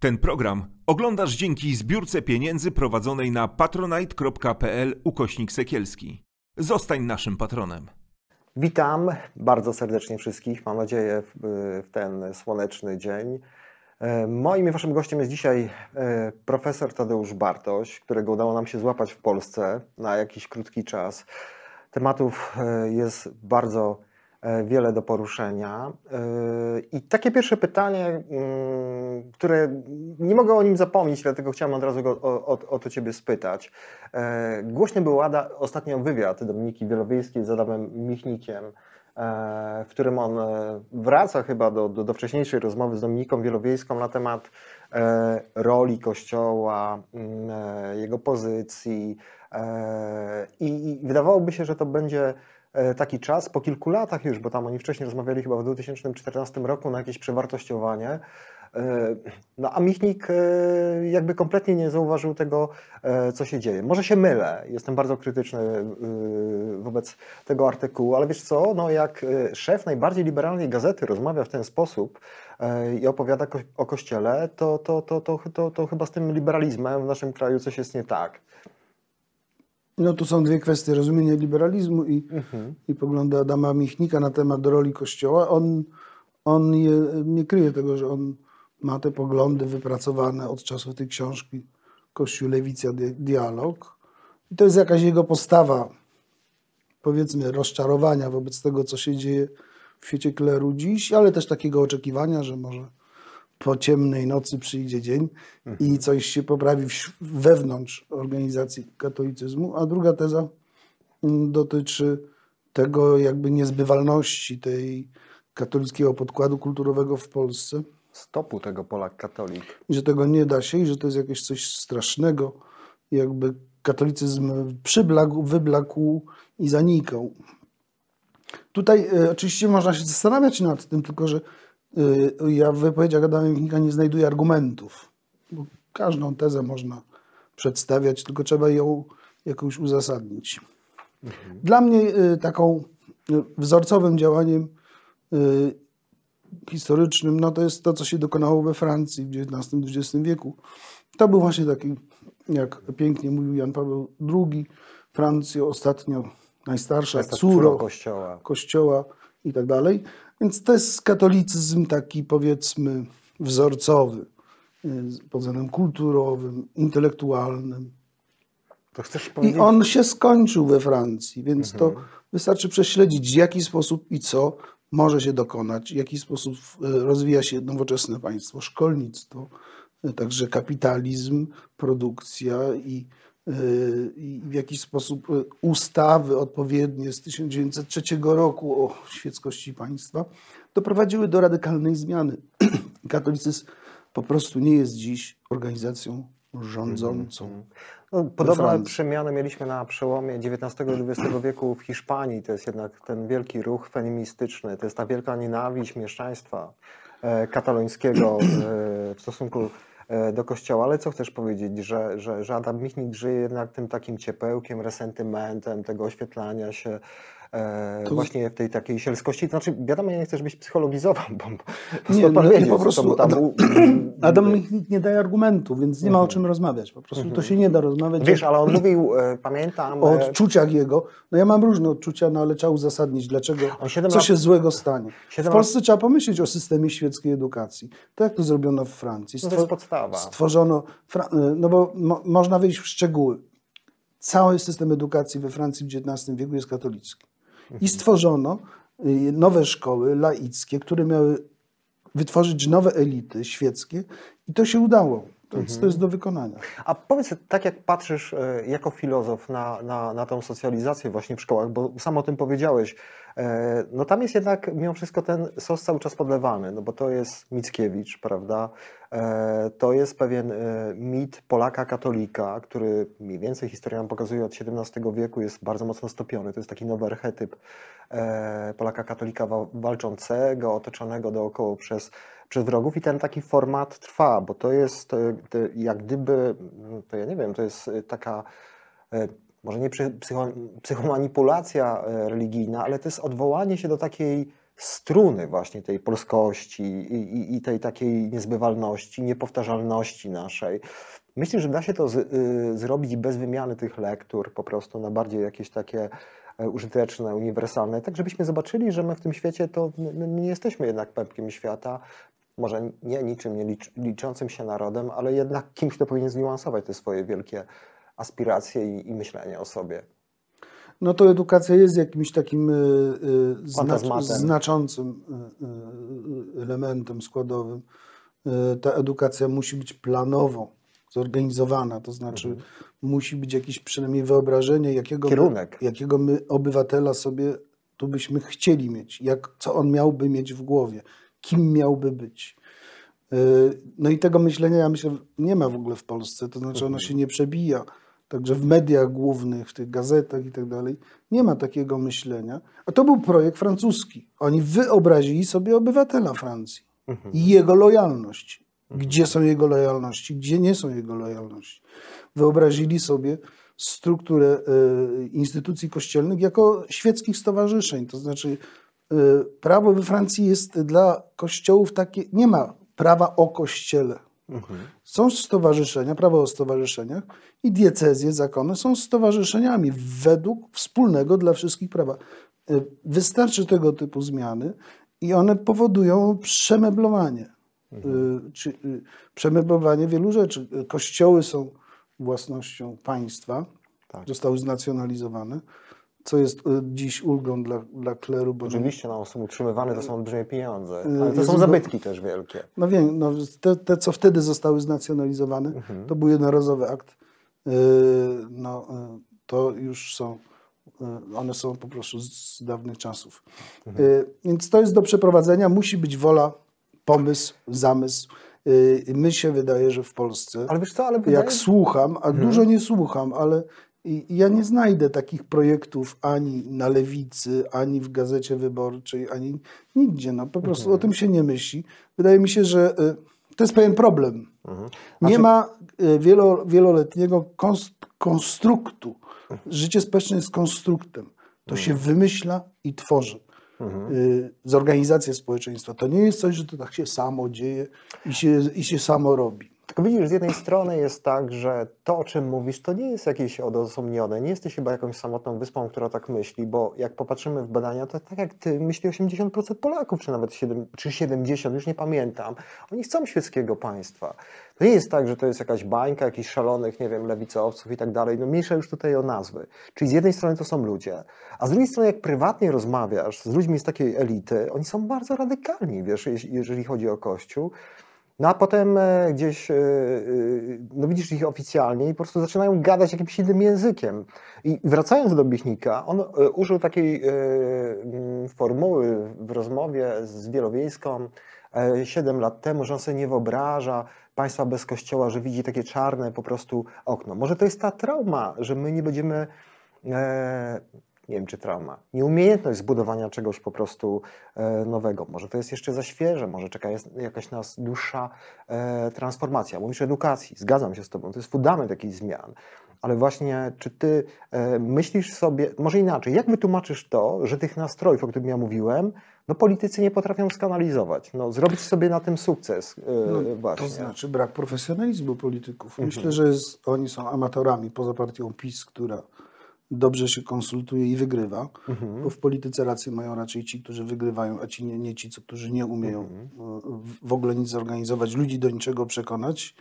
Ten program oglądasz dzięki zbiórce pieniędzy prowadzonej na patronite.pl ukośnik sekielski. Zostań naszym patronem. Witam bardzo serdecznie wszystkich, mam nadzieję, w, ten słoneczny dzień. E, Moim i waszym gościem jest dzisiaj e, profesor Tadeusz Bartoś, którego udało nam się złapać w Polsce na jakiś krótki czas. Tematów e, jest bardzo wiele do poruszenia. E, I takie pierwsze pytanie, mm, które nie mogę o nim zapomnieć, dlatego chciałem od razu go, o, o, o to ciebie spytać. E, Głośny był Ada, ostatnio wywiad Dominiki Wielowiejskiej z Adamem Michnikiem, e, w którym on e, wraca chyba do, do, do wcześniejszej rozmowy z Dominiką Wielowiejską na temat e, roli Kościoła, mm, e, jego pozycji. e, I, I wydawałoby się, że to będzie e, taki czas po kilku latach już, bo tam oni wcześniej rozmawiali chyba w 2014 roku na jakieś przewartościowanie. E, No a Michnik e, jakby kompletnie nie zauważył tego, e, co się dzieje. Może się mylę, jestem bardzo krytyczny e, wobec tego artykułu, ale wiesz co, no jak e, szef najbardziej liberalnej gazety rozmawia w ten sposób e, i opowiada o Kościele, to, to, to, to, to, to chyba z tym liberalizmem w naszym kraju coś jest nie tak. No tu są dwie kwestie, rozumienie liberalizmu i, Mhm. i poglądy Adama Michnika na temat roli Kościoła. On, on nie, nie kryje tego, że on ma te poglądy wypracowane od czasów tej książki Kościół, Lewicja, Di- Dialog. I to jest jakaś jego postawa, powiedzmy, rozczarowania wobec tego, co się dzieje w świecie kleru dziś, ale też takiego oczekiwania, że może po ciemnej nocy przyjdzie dzień i coś się poprawi wewnątrz organizacji katolicyzmu. A druga teza dotyczy tego jakby niezbywalności tej katolickiego podkładu kulturowego w Polsce, Stopu tego Polak katolik. że tego nie da się i że to jest jakieś coś strasznego, jakby katolicyzm przyblakł, wyblakł i zanikał. Tutaj e, oczywiście można się zastanawiać nad tym, tylko że ja w wypowiedziach Adama nie znajduję argumentów, bo każdą tezę można przedstawiać, tylko trzeba ją jakoś uzasadnić. Dla mnie e, taką e, wzorcowym działaniem historycznym, no to jest to, co się dokonało we Francji w XIX-XX wieku. To był właśnie taki, jak pięknie mówił Jan Paweł II, Francja ostatnio najstarsza, córo Kościoła. kościoła i tak dalej. Więc to jest katolicyzm taki powiedzmy wzorcowy y, pod względem kulturowym, intelektualnym. To chcesz I on się skończył we Francji, więc to Mhm. wystarczy prześledzić, w jaki sposób i co może się dokonać, w jaki sposób e, rozwija się nowoczesne państwo, szkolnictwo, e, także kapitalizm, produkcja i, i w jaki sposób e, ustawy odpowiednie z 1903 roku o świeckości państwa doprowadziły do radykalnej zmiany. Katolicyzm po prostu nie jest dziś organizacją rządzącą. No, podobne przemiany mieliśmy na przełomie XIX i XX wieku w Hiszpanii. To jest jednak ten wielki ruch feministyczny, to jest ta wielka nienawiść mieszczaństwa e, katalońskiego e, w stosunku do kościoła. Ale co chcesz powiedzieć, że, że, że Adam Michnik żyje jednak tym takim ciepełkiem, resentymentem, tego oświetlania się e, To- właśnie w tej takiej sielskości. Znaczy, wiadomo, ja nie chcę, żebyś psychologizował, bo, Nie, pan no, wiedzieć, po prostu tam Adam- Adam Michnik nie daje argumentu, więc nie ma o czym rozmawiać. Po prostu to się nie da rozmawiać Wiesz, ale on mówił, e, pamiętam... o e, odczuciach jego. No ja mam różne odczucia, no ale trzeba uzasadnić, dlaczego, co lat- się złego stanie. W Polsce trzeba pomyśleć o systemie świeckiej edukacji. Tak jak to zrobiono w Francji. No to jest podstawa. Stworzono, no bo mo, można wejść w szczegóły. Cały system edukacji we Francji w XIX wieku jest katolicki. I stworzono y, nowe szkoły laickie, które miały wytworzyć nowe elity świeckie i to się udało. To, jest- to jest do wykonania. A powiedz, tak jak patrzysz e, jako filozof na, na, na tą socjalizację właśnie w szkołach, bo sam o tym powiedziałeś, e, no tam jest jednak mimo wszystko ten sos cały czas podlewany, no bo to jest Mickiewicz, prawda? E, To jest pewien mit Polaka katolika, który mniej więcej historia nam pokazuje od XVII wieku, jest bardzo mocno stopiony. To jest taki nowy archetyp Polaka katolika wa- walczącego, otoczonego dookoła przez, przez wrogów i ten taki format trwa, bo to jest e, jak gdyby, mm, to ja nie wiem, to jest e, taka e, może nie psycho, psychomanipulacja religijna, ale to jest odwołanie się do takiej struny właśnie tej polskości i, i, i tej takiej niezbywalności, niepowtarzalności naszej. Myślę, że da się to z, y, zrobić bez wymiany tych lektur, po prostu na bardziej jakieś takie użyteczne, uniwersalne, tak żebyśmy zobaczyli, że my w tym świecie to nie jesteśmy jednak pępkiem świata, może nie niczym nie licz, liczącym się narodem, ale jednak kimś, kto powinien zniuansować te swoje wielkie aspiracje i, i myślenie o sobie. No to edukacja jest jakimś takim y, znacz, Fantazmatem. znaczącym y, elementem składowym. Ta edukacja musi być planowo zorganizowana, to znaczy musi być jakieś przynajmniej wyobrażenie, jakiego Kierunek. My, jakiego my obywatela sobie tu byśmy chcieli mieć, jak, co on miałby mieć w głowie, kim miałby być. Y, No i tego myślenia, ja myślę, nie ma w ogóle w Polsce, to znaczy ono się nie przebija. Także w mediach głównych, w tych gazetach i tak dalej, nie ma takiego myślenia. A to był projekt francuski. Oni wyobrazili sobie obywatela Francji i jego lojalność. Gdzie są jego lojalności, gdzie nie są jego lojalności. Wyobrazili sobie strukturę y, instytucji kościelnych jako świeckich stowarzyszeń. To znaczy, prawo we Francji jest dla kościołów takie, nie ma prawa o kościele. Są stowarzyszenia, prawo o stowarzyszeniach i diecezje, zakony są stowarzyszeniami według wspólnego dla wszystkich prawa. Y, Wystarczy tego typu zmiany i one powodują przemeblowanie. Y, Czy, y, przemeblowanie wielu rzeczy. Y, Kościoły są własnością państwa, Tak. zostały znacjonalizowane, co jest y, dziś ulgą dla, dla kleru, bo Oczywiście no, są utrzymywane, to są olbrzymie pieniądze, Y, ale to są go- zabytki też wielkie. No wiem, no, te, te, co wtedy zostały znacjonalizowane, to był jednorazowy akt. Yy, No, to już są, one są po prostu z dawnych czasów. Yy, Więc to jest do przeprowadzenia, musi być wola, pomysł, zamysł. My się wydaje, że w Polsce, Ale wiesz co, ale wydaje jak słucham, a dużo nie słucham, ale i- ja nie znajdę takich projektów ani na lewicy, ani w gazecie wyborczej, ani nigdzie. No, po prostu o tym się nie myśli. Wydaje mi się, że y, to jest pewien problem. Nie ma y, wielo, wieloletniego konst, konstruktu. Życie społeczne jest konstruktem. To się wymyśla i tworzy. Y, Z organizacji społeczeństwa. To nie jest coś, że to tak się samo dzieje i się, i się samo robi. Tylko widzisz, z jednej strony jest tak, że to, o czym mówisz, to nie jest jakieś odosobnione. Nie jesteś chyba jakąś samotną wyspą, która tak myśli, bo jak popatrzymy w badania, to tak jak ty myśli 80% Polaków, czy nawet 7, czy 70%, już nie pamiętam. Oni chcą świeckiego państwa. To nie jest tak, że to jest jakaś bańka jakichś szalonych, nie wiem, lewicowców i tak dalej. No mniejsza już tutaj o nazwy. Czyli z jednej strony to są ludzie, a z drugiej strony jak prywatnie rozmawiasz z ludźmi z takiej elity, oni są bardzo radykalni, wiesz, jeżeli chodzi o Kościół. No a potem e, gdzieś, e, e, no widzisz ich oficjalnie i po prostu zaczynają gadać jakimś innym językiem. I wracając do Bichnika, on użył takiej mm, formuły w rozmowie z Wielowiejską e, 7 lat temu, że on sobie nie wyobraża państwa bez kościoła, że widzi takie czarne po prostu okno. Może to jest ta trauma, że my nie będziemy nie wiem czy trauma, nieumiejętność zbudowania czegoś po prostu e, nowego. Może to jest jeszcze za świeże, może czeka jakaś nas dłuższa e, transformacja. Mówisz o edukacji, zgadzam się z Tobą, to jest fundament jakichś zmian. Ale właśnie, czy Ty e, myślisz sobie, może inaczej, jak wytłumaczysz to, że tych nastrojów, o których ja mówiłem, no politycy nie potrafią skanalizować, no zrobić sobie na tym sukces No, właśnie. To znaczy brak profesjonalizmu polityków. Myślę, że jest, oni są amatorami poza partią PiS, która dobrze się konsultuje i wygrywa, bo w polityce rację mają raczej ci, którzy wygrywają, a ci nie, nie ci, co, którzy nie umieją e, w- ogóle nic zorganizować, ludzi do niczego przekonać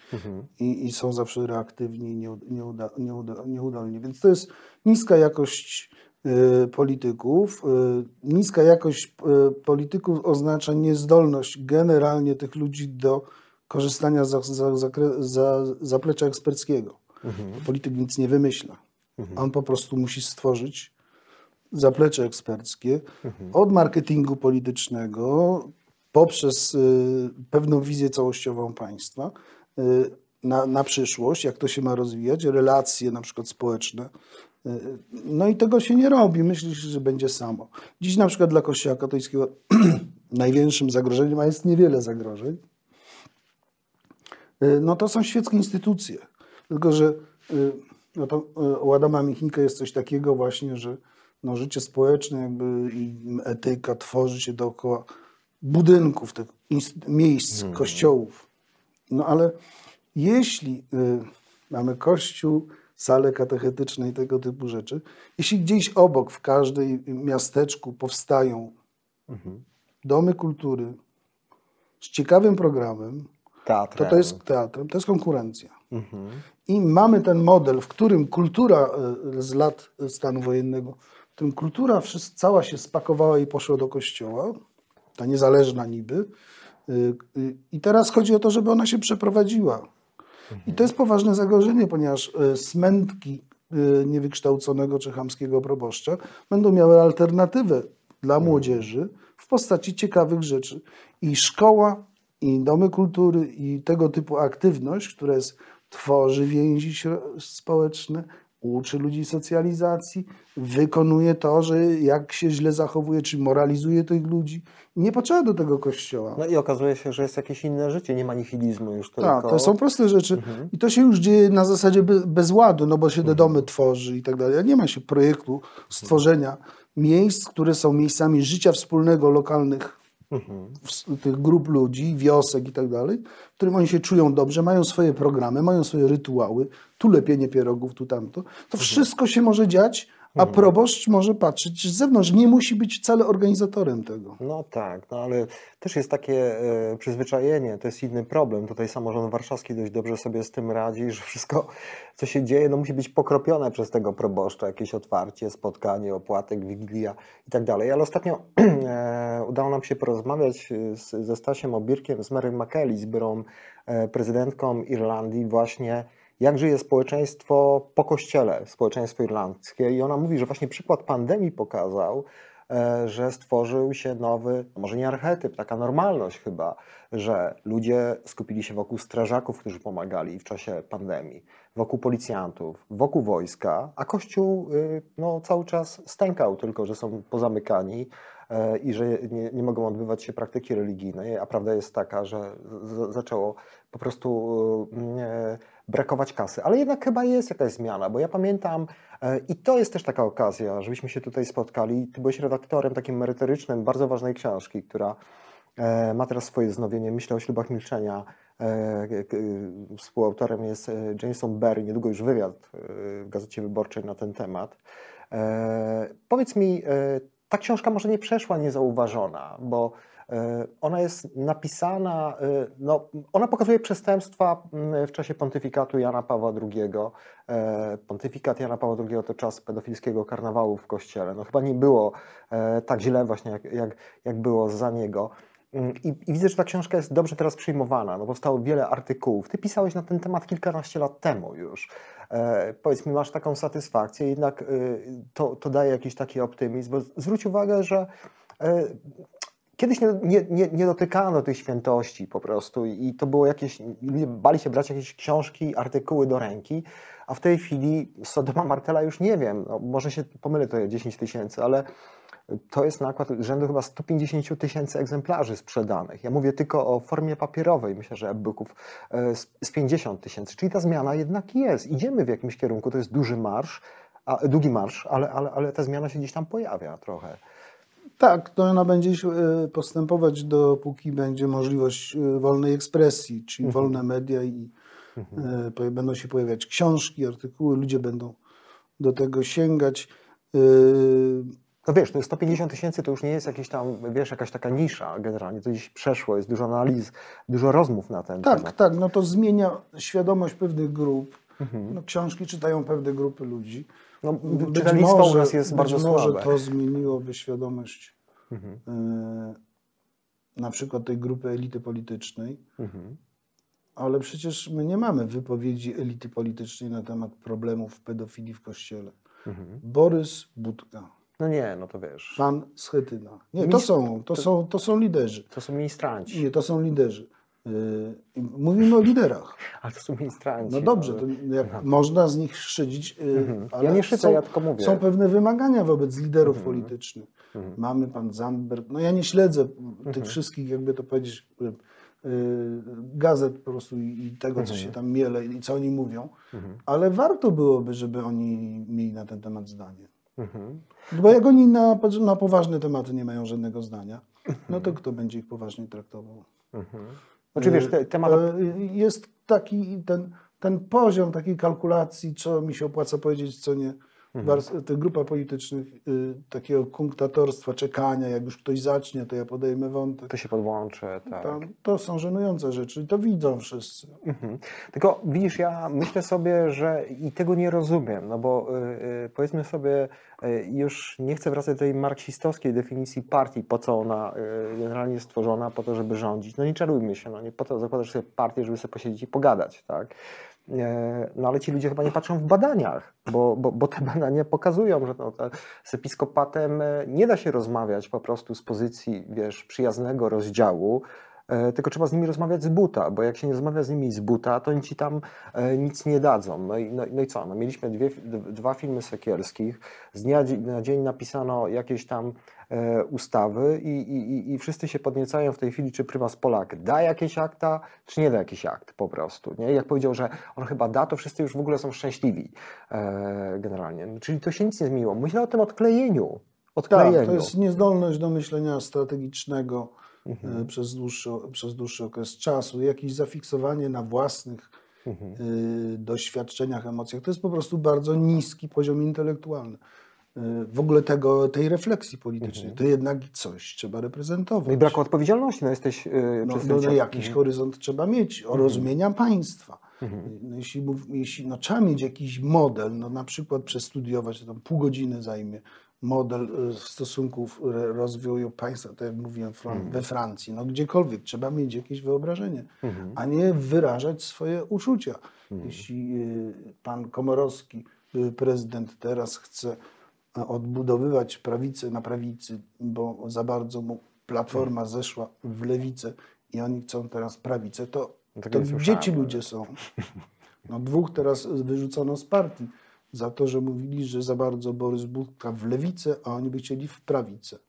i, i są zawsze reaktywni i nieuda, nieuda, nieudolni. Więc to jest niska jakość e, polityków. E, Niska jakość e, polityków oznacza niezdolność generalnie tych ludzi do korzystania za, za, zakre- za zaplecza eksperckiego. Polityk nic nie wymyśla. On po prostu musi stworzyć zaplecze eksperckie od marketingu politycznego poprzez y, pewną wizję całościową państwa y, na, na przyszłość, jak to się ma rozwijać, relacje na przykład społeczne. Y, No i tego się nie robi. Myślę, że będzie samo. Dziś na przykład dla Kościoła katolickiego największym zagrożeniem, a jest niewiele zagrożeń, y, no to są świeckie instytucje. Tylko, że y, No to e, u Adama Michnika jest coś takiego właśnie, że no, życie społeczne jakby i etyka tworzy się dookoła budynków, tych miejsc, kościołów. No ale jeśli y, mamy kościół, salę katechetyczne i tego typu rzeczy, jeśli gdzieś obok, w każdej miasteczku powstają domy kultury z ciekawym programem, to to jest teatrem, to jest konkurencja. I mamy ten model, w którym kultura e, z lat stanu wojennego, w którym kultura cała się spakowała i poszła do kościoła, ta niezależna niby. y, I teraz chodzi o to, żeby ona się przeprowadziła. I to jest poważne zagrożenie, ponieważ e, smętki e, niewykształconego czy chamskiego proboszcza będą miały alternatywę dla młodzieży w postaci ciekawych rzeczy. I szkoła, i domy kultury, i tego typu aktywność, która jest, tworzy więzi społeczne, uczy ludzi socjalizacji, wykonuje to, że jak się źle zachowuje, czy moralizuje tych ludzi. Nie potrzeba do tego kościoła. No i okazuje się, że jest jakieś inne życie, nie ma nihilizmu już tylko. Tak, to są proste rzeczy. I to się już dzieje na zasadzie be, bez ładu, no bo się te domy tworzy i tak dalej. A Nie ma się projektu stworzenia miejsc, które są miejscami życia wspólnego lokalnych tych grup ludzi, wiosek i tak dalej, w którym oni się czują dobrze, mają swoje programy, mają swoje rytuały, tu lepienie pierogów, tu tamto. To wszystko się może dziać, a proboszcz może patrzeć z zewnątrz. Nie musi być wcale organizatorem tego. No tak, no ale też jest takie e, przyzwyczajenie, to jest inny problem. Tutaj samorząd warszawski dość dobrze sobie z tym radzi, że wszystko, co się dzieje, no musi być pokropione przez tego proboszcza, jakieś otwarcie, spotkanie, opłatek, wigilia i tak dalej. Ale ostatnio e, udało nam się porozmawiać e, z, ze Stasiem Obirkiem, z Mary McKellis, byłą e, prezydentką Irlandii właśnie jak żyje społeczeństwo po kościele, społeczeństwo irlandzkie. I ona mówi, że właśnie przykład pandemii pokazał, e, że stworzył się nowy, no może nie archetyp, taka normalność chyba, że ludzie skupili się wokół strażaków, którzy pomagali w czasie pandemii, wokół policjantów, wokół wojska, a Kościół y, no, cały czas stękał, tylko że są pozamykani e, i że nie, nie mogą odbywać się praktyki religijnej, a prawda jest taka, że zaczęło po prostu y, e, brakować kasy. Ale jednak chyba jest jakaś zmiana, bo ja pamiętam, e, i to jest też taka okazja, żebyśmy się tutaj spotkali. Ty byłeś redaktorem takim merytorycznym, bardzo ważnej książki, która e, ma teraz swoje wznowienie. Myślę o ślubach milczenia. E, Współautorem jest Jameson Berry, niedługo już wywiad w Gazecie Wyborczej na ten temat. Powiedz mi, ta książka może nie przeszła niezauważona, bo ona jest napisana, e, no, ona pokazuje przestępstwa mm, w czasie pontyfikatu Jana Pawła II. E, Pontyfikat Jana Pawła II to czas pedofilskiego karnawału w kościele. No chyba nie było e, tak źle właśnie, jak, jak, jak było za niego. Mm, I, I widzę, że ta książka jest dobrze teraz przyjmowana. No, powstało wiele artykułów. Ty pisałeś na ten temat kilkanaście lat temu już. E, powiedz mi, masz taką satysfakcję, jednak y, to, to daje jakiś taki optymizm, bo zwróć uwagę, że e, kiedyś nie, nie, nie, nie dotykano tych świętości po prostu i to było jakieś, bali się brać jakieś książki, artykuły do ręki, a w tej chwili Sodoma Martela już nie wiem, no, może się pomylę to 10 tysięcy, ale to jest nakład rzędu chyba 150 tysięcy egzemplarzy sprzedanych. Ja mówię tylko o formie papierowej, myślę, że e-booków e, z 50 tysięcy, czyli ta zmiana jednak jest. Idziemy w jakimś kierunku, to jest duży marsz, a, długi marsz, ale, ale, ale ta zmiana się gdzieś tam pojawia trochę. Tak, to ona będzie e, postępować, dopóki będzie możliwość e, wolnej ekspresji, czyli wolne media i e, poja- będą się pojawiać książki, artykuły, ludzie będą do tego sięgać. E, No wiesz, to jest 150 tysięcy to już nie jest jakieś tam, wiesz, jakaś taka nisza generalnie, to gdzieś przeszło, jest dużo analiz, dużo rozmów na ten Tak, temat. tak, no to zmienia świadomość pewnych grup. No, książki czytają pewne grupy ludzi. No, czytelnictwo u nas jest bardzo może słabe. to zmieniłoby świadomość Mhm. e, na przykład tej grupy elity politycznej, Mhm. ale przecież my nie mamy wypowiedzi elity politycznej na temat problemów pedofilii w kościele. Mhm. Borys Budka, No nie, no to wiesz, pan Schetyna. Nie, to są, to są, to są liderzy. to są ministranci, Nie, to są liderzy. I Mówimy o liderach. ale to są ministranci. No dobrze, to jak można z nich szydzić, y, Mhm. ale Ja nie szydzę, są, ja tylko mówię. są pewne wymagania wobec liderów Mhm. politycznych. Mhm. Mamy pan Zandberg, no ja nie śledzę tych wszystkich, jakby to powiedzieć, y, gazet po prostu i tego, co Mhm. się tam miele i co oni mówią, ale warto byłoby, żeby oni mieli na ten temat zdanie. Mhm. Bo jak oni na, na poważne tematy nie mają żadnego zdania, no to kto będzie ich poważnie traktował? Znaczy wiesz, te, temat... E, Jest taki ten, ten poziom takiej kalkulacji, co mi się opłaca powiedzieć, co nie. Mhm. Grupa politycznych, y, takiego kunktatorstwa, czekania, jak już ktoś zacznie, to ja podejmę wątek. To się podłączę, tak. To, to są żenujące rzeczy i to widzą wszyscy. Mhm. Tylko widzisz, ja myślę sobie, że i tego nie rozumiem, no bo y, y, powiedzmy sobie, y, już nie chcę wracać do tej marksistowskiej definicji partii, po co ona y, generalnie jest stworzona, po to, żeby rządzić. No nie czarujmy się, no nie po to zakładasz sobie partię, żeby sobie posiedzieć i pogadać, tak? E, No ale ci ludzie chyba nie patrzą w badaniach, bo, bo, bo te badania pokazują, że no, z episkopatem e, nie da się rozmawiać po prostu z pozycji, wiesz, przyjaznego rozdziału, tylko trzeba z nimi rozmawiać z buta, bo jak się nie rozmawia z nimi z buta, to oni ci tam e, nic nie dadzą. No i, no, no i co? No, mieliśmy dwie, dwa filmy Sekielskich, z dnia na dzień napisano jakieś tam e, ustawy i, i, i- i wszyscy się podniecają w tej chwili, czy prymas Polak da jakieś akta, czy nie da jakiś akt po prostu. Nie? Jak powiedział, że on chyba da, to wszyscy już w ogóle są szczęśliwi e, generalnie. No, Czyli to się nic nie zmieniło. Myślę o tym odklejeniu. Odklejeniu. Tak, to jest niezdolność do myślenia strategicznego Mhm. e, przez, dłuższy, przez dłuższy okres czasu, jakieś zafiksowanie na własnych Mhm. y, doświadczeniach, emocjach. To jest po prostu bardzo niski poziom intelektualny. Y, w ogóle tego, tej refleksji politycznej. To jednak coś trzeba reprezentować. Mhm. No i braku odpowiedzialności. No jesteś e, no, no, no, jakiś Mhm. horyzont trzeba mieć, o rozumienia państwa. Mhm. No, jeśli, jeśli no, trzeba mieć jakiś model, no, na przykład przestudiować, to tam pół godziny zajmie, model y, stosunków re- rozwoju państwa, tak jak mówiłem, Mhm. we Francji, no gdziekolwiek, trzeba mieć jakieś wyobrażenie, Mhm. a nie wyrażać swoje uczucia. Jeśli y, pan Komorowski, y, prezydent, teraz chce odbudowywać prawicę na prawicy, bo za bardzo mu Platforma zeszła w lewicę i oni chcą teraz prawicę, to, No tego to gdzie ci ludzie są? No, dwóch teraz wyrzucono z partii za to, że mówili, że za bardzo Borys Budka w lewicę, a oni by chcieli w prawicę.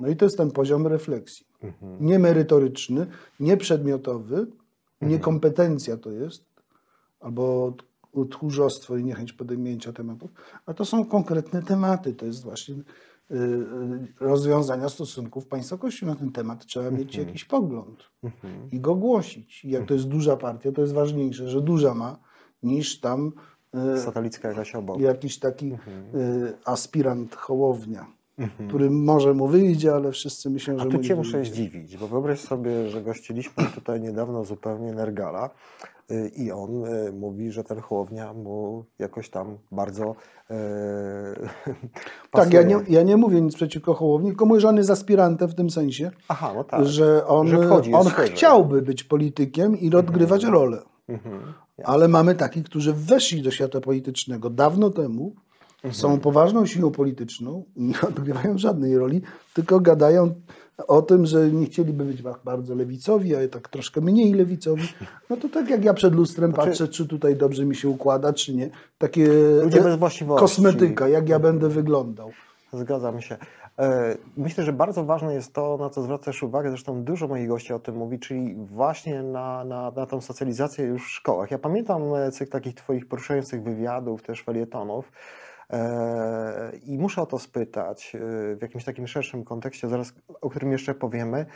No i to jest ten poziom refleksji. Mhm. Nie merytoryczny, nie przedmiotowy, niekompetencja to jest, albo tchórzostwo i niechęć podejmięcia tematów, a to są konkretne tematy. To jest właśnie y, y, rozwiązania stosunków państwa-kościół. Na ten temat trzeba mieć jakiś pogląd i go głosić. I jak to jest duża partia, to jest ważniejsze, że duża ma, niż tam Satelicka jakaś obok. jakiś taki y, aspirant Hołownia, który może mu wyjdzie, ale wszyscy myślą, że A mu tu nie cię muszę wyjdzie. zdziwić, bo wyobraź sobie, że gościliśmy tutaj niedawno zupełnie Nergala y, i on y, mówi, że ten Hołownia mu jakoś tam bardzo e, Tak, ja nie, ja nie mówię nic przeciwko Hołowni, tylko mówię, że on jest aspirantem w tym sensie, Aha, no tak. że on, Że wchodzi, on chciałby być politykiem i odgrywać rolę. Mhm. Ale mamy takich, którzy weszli do świata politycznego dawno temu, są poważną siłą polityczną, nie odgrywają żadnej roli, tylko gadają o tym, że nie chcieliby być ba- bardzo lewicowi, a tak troszkę mniej lewicowi. No to tak jak ja przed lustrem Znaczy- patrzę, czy tutaj dobrze mi się układa, czy nie. Takie Ludzie e, bez właściwości. kosmetyka, jak ja będę wyglądał. Zgadzam się. E, Myślę, że bardzo ważne jest to, na co zwracasz uwagę, zresztą dużo moich gości o tym mówi, czyli właśnie na, na, na tą socjalizację już w szkołach. Ja pamiętam e, takich Twoich poruszających wywiadów, też felietonów e, i muszę o to spytać w jakimś takim szerszym kontekście, zaraz o którym jeszcze powiemy.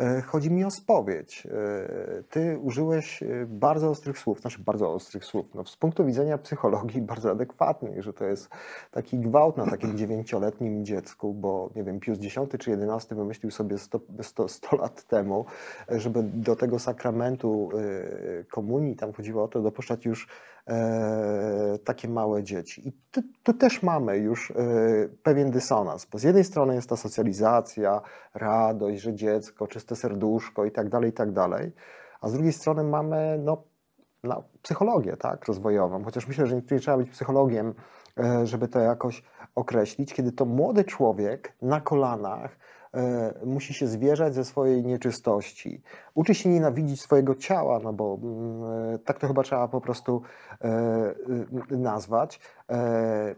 E, Chodzi mi o spowiedź. E, Ty użyłeś e, bardzo ostrych słów, znaczy bardzo ostrych słów, no, z punktu widzenia psychologii bardzo adekwatnych, że to jest taki gwałt na takim dziewięcioletnim dziecku, bo nie wiem, Pius X czy XI wymyślił sobie 100, 100, 100 lat temu, żeby do tego sakramentu komunii, tam chodziło o to, dopuszczać już e, takie małe dzieci. I tu, tu też mamy już e, pewien dysonans, bo z jednej strony jest ta socjalizacja, radość, że dziecko, czyste serduszko i tak dalej, i tak dalej, a z drugiej strony mamy no, na psychologię tak, rozwojową, chociaż myślę, że nie trzeba być psychologiem, e, żeby to jakoś określić, kiedy to młody człowiek na kolanach musi się zwierzać ze swojej nieczystości. Uczy się nienawidzić swojego ciała, no bo mm, e, tak to chyba trzeba po prostu e, nazwać. E,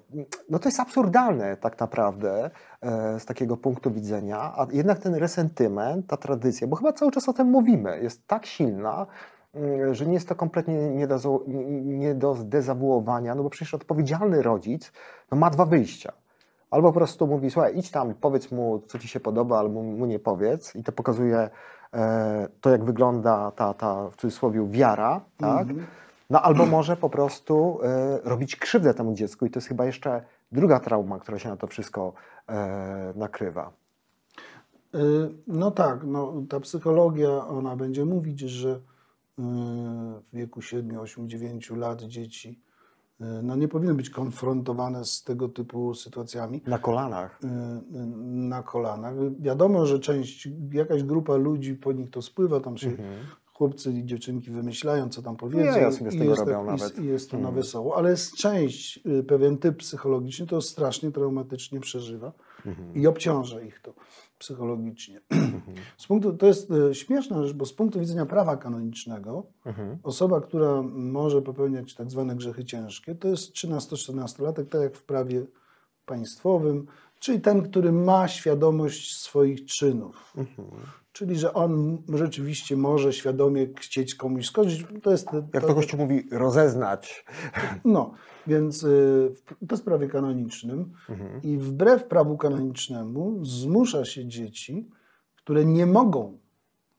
no to jest absurdalne tak naprawdę e, z takiego punktu widzenia, a jednak ten resentyment, ta tradycja, bo chyba cały czas o tym mówimy, jest tak silna, mm, że nie jest to kompletnie nie do, nie do zdezawuowania, no bo przecież odpowiedzialny rodzic no ma dwa wyjścia. Albo po prostu mówi, słuchaj, idź tam, powiedz mu, co ci się podoba, albo mu nie powiedz. I to pokazuje e, to, jak wygląda ta, ta w cudzysłowie wiara, tak? No albo może po prostu e, robić krzywdę temu dziecku i to jest chyba jeszcze druga trauma, która się na to wszystko e, nakrywa. Y, No tak, no, ta psychologia, ona będzie mówić, że y, w wieku 7, 8, 9 lat dzieci no, nie powinny być konfrontowane z tego typu sytuacjami Na kolanach. y, na kolanach. Wiadomo, że część, jakaś grupa ludzi po nich to spływa, tam się chłopcy i dziewczynki wymyślają, co tam powiedzą. ja sobie z i tego jest robią tak- nawet. I jest to na Mhm. wesoło, ale jest część, y, pewien typ psychologiczny, to strasznie traumatycznie przeżywa Mhm. i obciąża ich to psychologicznie. Z punktu, to jest y, śmieszna rzecz, bo z punktu widzenia prawa kanonicznego Mhm. osoba, która może popełniać tak zwane grzechy ciężkie, to jest 13-14-latek, tak jak w prawie państwowym, czyli ten, który ma świadomość swoich czynów. Mhm. Czyli, że on rzeczywiście może świadomie chcieć komuś skończyć. To jest. Jak to Kościół mówi, rozeznać. No, więc y, to jest prawie kanonicznym Mhm. i wbrew prawu kanonicznemu zmusza się dzieci, które nie mogą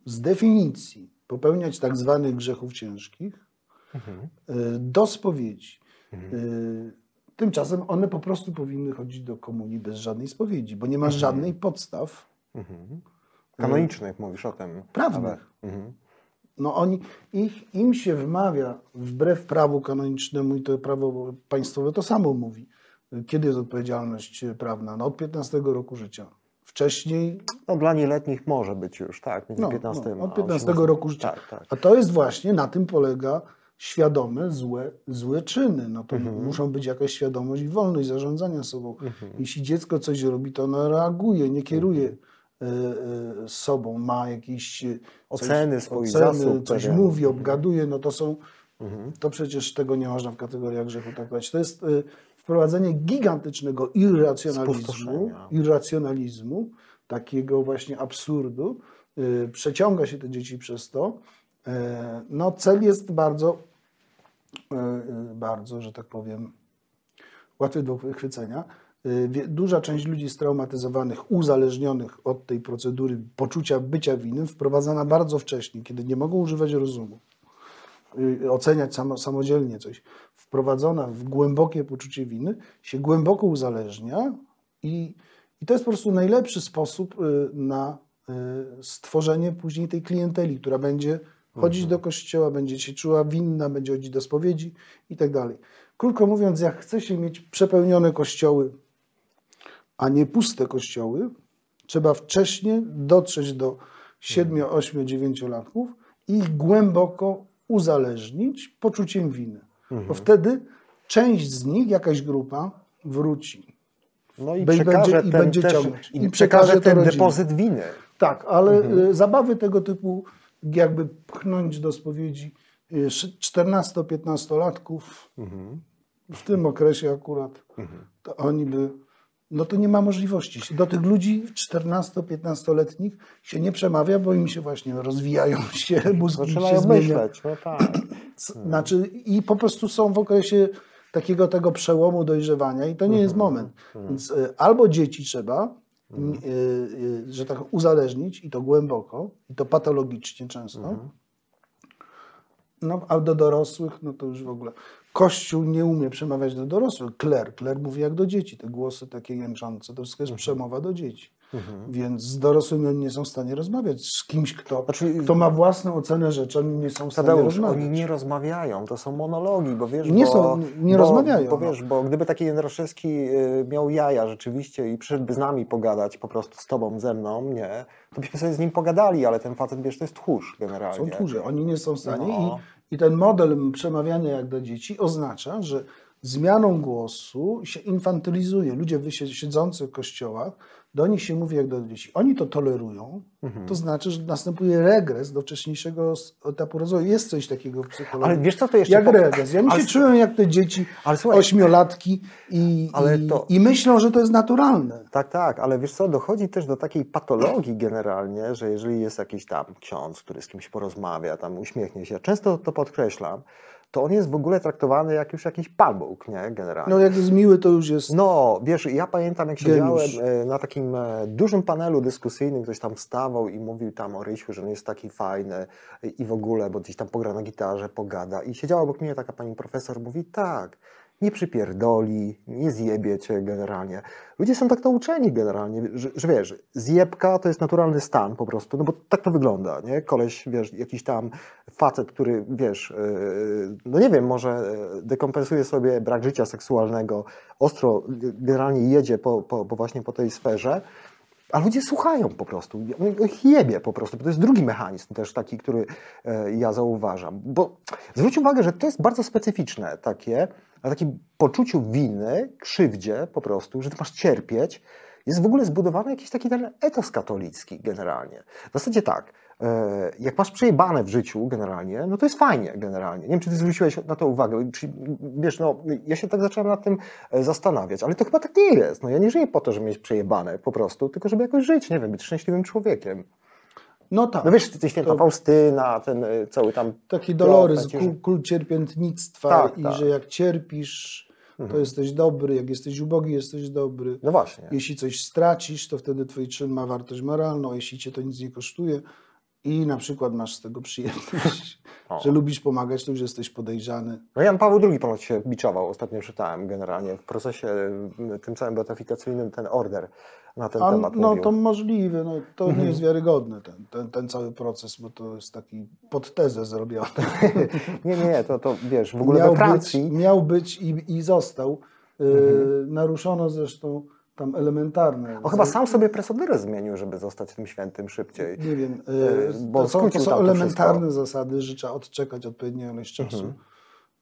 z definicji popełniać tak zwanych grzechów ciężkich, Mhm. y, do spowiedzi. Y, Tymczasem one po prostu powinny chodzić do komunii bez żadnej spowiedzi, bo nie ma żadnej podstaw Mhm. Kanonicznych mówisz o tym. prawnych. Mhm. No oni, ich, im się wmawia, wbrew prawu kanonicznemu i to prawo państwowe to samo mówi, kiedy jest odpowiedzialność prawna? No od 15 roku życia. Wcześniej, No dla nieletnich może być już, tak, między no, 15 no, od 15 18. roku życia. Tak, tak. A to jest właśnie, na tym polega świadome złe, złe czyny. No to muszą być jakaś świadomość i wolność zarządzania sobą. Jeśli dziecko coś robi, to ono reaguje, nie kieruje e, e, sobą, ma jakieś e, Oceny swoich oceny, zasób coś pewien. mówi, obgaduje, no to są, Mhm. to przecież tego nie można w kategoriach grzechu traktować. To jest wprowadzenie gigantycznego irracjonalizmu, irracjonalizmu, takiego właśnie absurdu. Przeciąga się te dzieci przez to. No cel jest bardzo, bardzo, że tak powiem, łatwy do wychwycenia. Wie- Duża część ludzi straumatyzowanych, uzależnionych od tej procedury poczucia bycia winnym, wprowadzana bardzo wcześnie, kiedy nie mogą używać rozumu, y, oceniać samo, samodzielnie coś, wprowadzona w głębokie poczucie winy, się głęboko uzależnia i, i to jest po prostu najlepszy sposób y, na y, stworzenie później tej klienteli, która będzie chodzić do kościoła, będzie się czuła winna, będzie chodzić do spowiedzi i tak dalej. Krótko mówiąc, jak chce się mieć przepełnione kościoły, a nie puste kościoły, trzeba wcześniej dotrzeć do 7, 8, 9 latków i ich głęboko uzależnić poczuciem winy. Bo wtedy część z nich, jakaś grupa, wróci. No i i przekaże będzie- i ten, będzie też, ciągnąć. i I przekaże przekaże ten rodzinie. depozyt winy. Tak, ale y, zabawy tego typu, jakby pchnąć do spowiedzi y, 14-15-latków, w tym okresie akurat, to oni by. No to nie ma możliwości. Do tych ludzi 14-15-letnich się nie przemawia, bo im się właśnie rozwijają się, mózgi się Zaczynają zmienia. myśleć, no tak. Znaczy, i po prostu są w okresie takiego tego przełomu dojrzewania i to nie jest moment. Więc y, albo dzieci trzeba, y, że tak uzależnić i to głęboko, i to patologicznie często. No, a do dorosłych, no to już w ogóle. Kościół nie umie przemawiać do dorosłych. Kler, kler mówi jak do dzieci. Te głosy takie jęczące, to wszystko jest przemowa do dzieci. Więc z dorosłymi oni nie są w stanie rozmawiać. Z kimś, kto, Znaczy- kto ma własną ocenę rzeczy, oni nie są w stanie Tadeusz, rozmawiać. oni nie rozmawiają, to są monologi, bo wiesz, Nie bo, są- nie bo, rozmawiają, Bo no. wiesz, bo gdyby taki Jędraszewski y, miał jaja rzeczywiście i przyszedłby z nami pogadać po prostu z tobą, ze mną, nie, to byśmy sobie z nim pogadali, ale ten facet, wiesz, to jest tchórz generalnie. Są tchórze, oni nie są w stanie No. i, i ten model przemawiania jak do dzieci oznacza, że zmianą głosu się infantylizuje. Ludzie siedzący w kościołach, do nich się mówi jak do dzieci. Oni to tolerują, Mhm. to znaczy, że następuje regres do wcześniejszego etapu rozwoju. Jest coś takiego w psychologii. Ale wiesz co, to jeszcze... Jak po- regres. I oni ale się czują jak te dzieci Ale słuchaj- ośmiolatki i, i, to- i myślą, że to jest naturalne. Tak, tak, ale wiesz co, dochodzi też do takiej patologii generalnie, że jeżeli jest jakiś tam ksiądz, który z kimś porozmawia, tam uśmiechnie się, często to podkreślam, to on jest w ogóle traktowany jak już jakiś palbuk, nie, generalnie. No jak jest miły, to już jest... No, wiesz, ja pamiętam, jak siedziałem e, na takim e, dużym panelu dyskusyjnym, ktoś tam wstawał i mówił tam o Rysiu, że on jest taki fajny i w ogóle, bo gdzieś tam pogra na gitarze, pogada. I siedziała obok mnie taka pani profesor, mówi tak, nie przypierdoli, nie zjebie cię generalnie. Ludzie są tak nauczeni generalnie, że, że wiesz, zjebka to jest naturalny stan po prostu, no bo tak to wygląda, nie? Koleś, wiesz, jakiś tam facet, który, wiesz, yy, no nie wiem, może yy, dekompensuje sobie brak życia seksualnego, ostro generalnie jedzie po, po, po właśnie po tej sferze, a ludzie słuchają po prostu. On ich jebie po prostu. bo To jest drugi mechanizm też taki, który e, ja zauważam. Bo zwróć uwagę, że to jest bardzo specyficzne takie, na takim poczuciu winy, krzywdzie po prostu, że ty masz cierpieć, jest w ogóle zbudowany jakiś taki ten etos katolicki generalnie. W zasadzie tak, e, jak masz przejebane w życiu generalnie, no to jest fajnie generalnie. Nie wiem, czy ty zwróciłeś na to uwagę. Czy, wiesz, no, ja się tak zacząłem nad tym e, zastanawiać, ale to chyba tak nie jest. No, ja nie żyję po to, żeby mieć przejebane po prostu, tylko żeby jakoś żyć, nie wiem, być szczęśliwym człowiekiem. No tak. No wiesz, ty święta To- Faustyna, ten e, cały tam... Taki doloryzm, kult, kult cierpiętnictwa Tak, i tak. że jak cierpisz, to Mhm. jesteś dobry, jak jesteś ubogi, jesteś dobry. No właśnie. Jeśli coś stracisz, to wtedy twój czyn ma wartość moralną, jeśli cię to nic nie kosztuje i na przykład masz z tego przyjemność, O. że lubisz pomagać, to już jesteś podejrzany. No Jan Paweł II ponoć się biczował, ostatnio czytałem generalnie w procesie y, tym całym beatyfikacyjnym ten order na ten A, temat no mówił. to możliwe, no, to Mhm. nie jest wiarygodne ten, ten, ten cały proces, bo to jest taki pod tezę zrobiony. Nie, nie, to, to wiesz, w ogóle miał we Francji... Być, miał być i, i został. Yy, Mhm. Naruszono zresztą tam elementarne. O, chyba sam sobie presodyres zmienił, żeby zostać tym świętym szybciej. Nie wiem, Yy, bo to są, to są elementarne zasady, że trzeba odczekać odpowiednią ilość czasu. Mhm.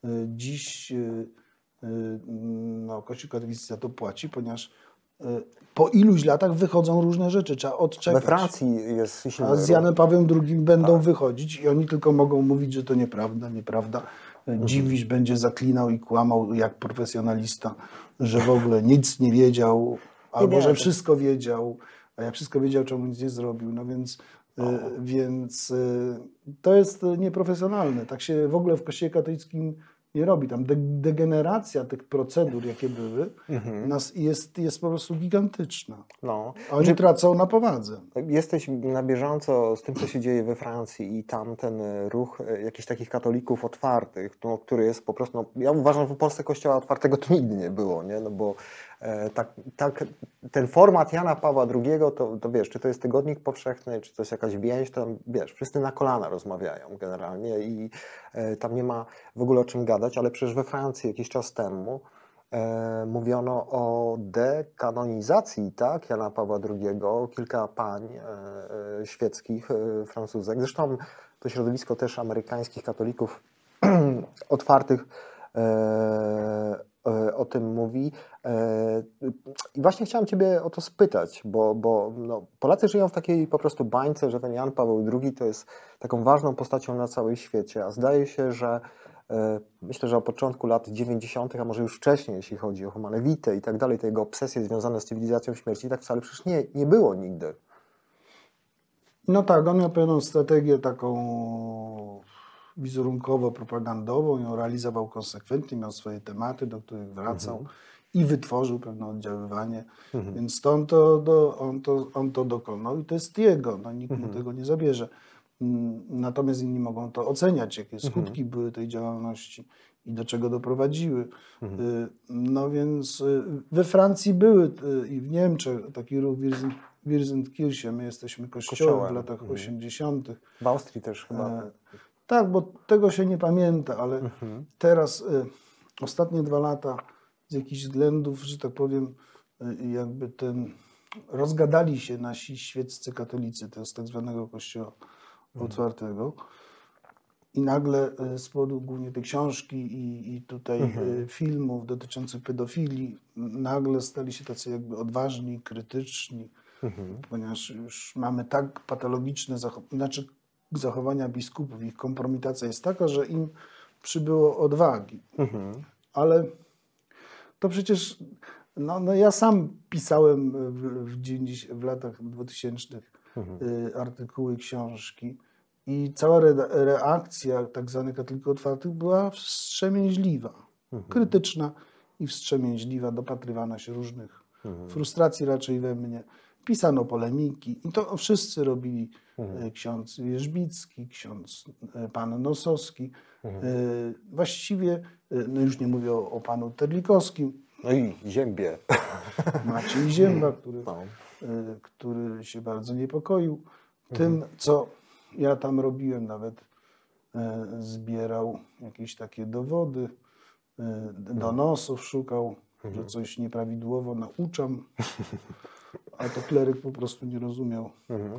Yy, Dziś yy, yy, no, Kościół katolicki za to płaci, ponieważ po iluś latach wychodzą różne rzeczy, trzeba odczekać. We Francji jest silny A z. Janem Pawłem II będą Tak. wychodzić i oni tylko mogą mówić, że to nieprawda, nieprawda. Mhm. Dziwisz będzie zaklinał i kłamał jak profesjonalista, że w ogóle nic nie wiedział, albo nie, że to- wszystko wiedział, a jak wszystko wiedział, czemu nic nie zrobił. No więc, y, więc y, to jest y, nieprofesjonalne. Tak się w ogóle w Kościele katolickim nie robi. Tam de- degeneracja tych procedur, jakie były, Mhm. nas jest, jest po prostu gigantyczna. No. A Oni Że- tracą na powadze. Jesteś na bieżąco z tym, co się dzieje we Francji i tam ten e, ruch e, jakichś takich katolików otwartych, no, który jest po prostu, no, ja uważam, że w Polsce kościoła otwartego to nigdy nie było, nie? No bo tak, tak, ten format Jana Pawła II, to, to wiesz, czy to jest tygodnik powszechny, czy to jest jakaś więź, to wiesz, wszyscy na kolana rozmawiają generalnie i e, tam nie ma w ogóle o czym gadać, ale przecież we Francji jakiś czas temu e, mówiono o dekanonizacji tak, Jana Pawła II. Kilka pań e, e, świeckich, e, francuzek. Zresztą to środowisko też amerykańskich katolików otwartych e, e, o tym mówi. E, I właśnie chciałem Ciebie o to spytać, bo, bo no, Polacy żyją w takiej po prostu bańce, że ten Jan Paweł II to jest taką ważną postacią na całym świecie, a zdaje się, że e, myślę, że o początku lat 90., a może już wcześniej, jeśli chodzi o humanewitę i tak dalej, te jego obsesje związane z cywilizacją śmierci, tak wcale przecież nie, nie było nigdy. No tak, on miał pewną strategię taką wizerunkowo-propagandową, ją realizował konsekwentnie, miał swoje tematy, do których wracał i wytworzył pewne oddziaływanie, więc stąd to, do, on, to, on to dokonał. I to jest jego, no, nikt mu tego nie zabierze. Mm, Natomiast inni mogą to oceniać, jakie skutki były tej działalności i do czego doprowadziły. Y, No więc y, we Francji były y, i w Niemczech taki ruch Wirzen- Wirzenkirche, my jesteśmy kościołem w Kościołem, latach 80. W Austrii też chyba. Tak, bo tego się nie pamięta, ale teraz y, ostatnie dwa lata z jakichś względów, że tak powiem, y, jakby ten rozgadali się nasi świeccy katolicy, to z tak zwanego kościoła otwartego. I nagle e, z powodu głównie tej książki i, i tutaj Mhm. e, filmów dotyczących pedofilii, nagle stali się tacy jakby odważni, krytyczni, Mhm. ponieważ już mamy tak patologiczne zachow- znaczy zachowania biskupów, ich kompromitacja jest taka, że im przybyło odwagi. Mhm. Ale to przecież, no, no ja sam pisałem w, w, 90 w latach 2000 y, artykuły, książki i cała re, reakcja tak zwanych katolików otwartych była wstrzemięźliwa, krytyczna i wstrzemięźliwa, dopatrywana się różnych frustracji raczej we mnie. Pisano polemiki i to wszyscy robili. y, Ksiądz Wierzbicki, ksiądz y, pan Nosowski. Y, Właściwie, y, no już nie mówię o, o panu Terlikowskim, No i ziębie. Maciej Zięba, który, No. który się bardzo niepokoił tym, co ja tam robiłem. Nawet zbierał jakieś takie dowody, y, donosów szukał, że coś nieprawidłowo nauczam. A to kleryk po prostu nie rozumiał Mhm.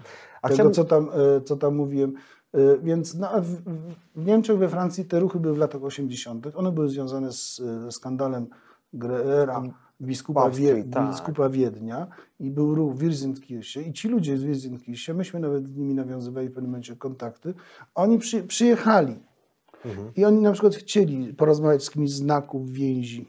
Tego, chciałbym- co, tam, e, co tam mówiłem. E, Więc no, w, Niemczech, we Francji te ruchy były w latach 80. One były związane z e, skandalem Greera, biskupa, tak. biskupa Wiednia i był ruch w Wirzenkirche i ci ludzie z Wirzenkirche, myśmy nawet z nimi nawiązywali w pewnym momencie kontakty, oni przy, przyjechali Mhm. i oni na przykład chcieli porozmawiać z kimś z znaków więzi.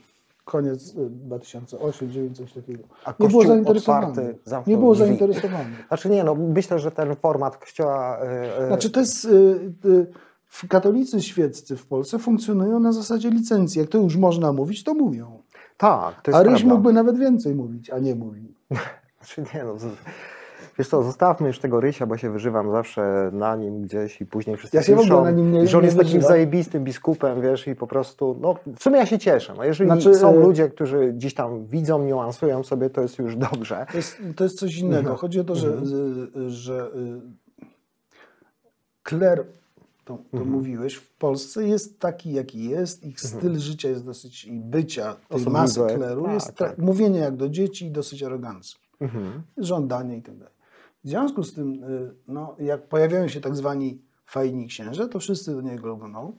Koniec e, 2008, 2009, coś takiego. A nie było zainteresowanych. otwarty Nie było zainteresowanych. Znaczy nie, no myślę, że ten format kościoła... e, Znaczy to jest, y, y, w katolicy świeccy w Polsce funkcjonują na zasadzie licencji. Jak to już można mówić, to mówią. tak, to jest A Ryś mógłby nawet więcej mówić, a nie mówi. Znaczy nie, no, wiesz co, zostawmy już tego Rysia, bo się wyżywam zawsze na nim gdzieś i później wszyscy Ja się w ogóle piszą, na nim nie- że on nie jest takim zajebistym biskupem, wiesz, i po prostu, no w sumie ja się cieszę. No, jeżeli Znaczy, są e, ludzie, którzy gdzieś tam widzą, niuansują sobie, to jest już dobrze. To jest, to jest coś innego. Mhm. Chodzi o to, że, y, że y, kler, to, to Mhm. mówiłeś, w Polsce jest taki, jaki jest. Ich styl życia jest dosyć, i bycia tej masy kleru Tak, jest tak. mówienie jak do dzieci i dosyć aroganckie. Mhm. żądanie i tak dalej. W związku z tym, y, no, jak pojawiają się tak zwani fajni księże, to wszyscy do niego lgną.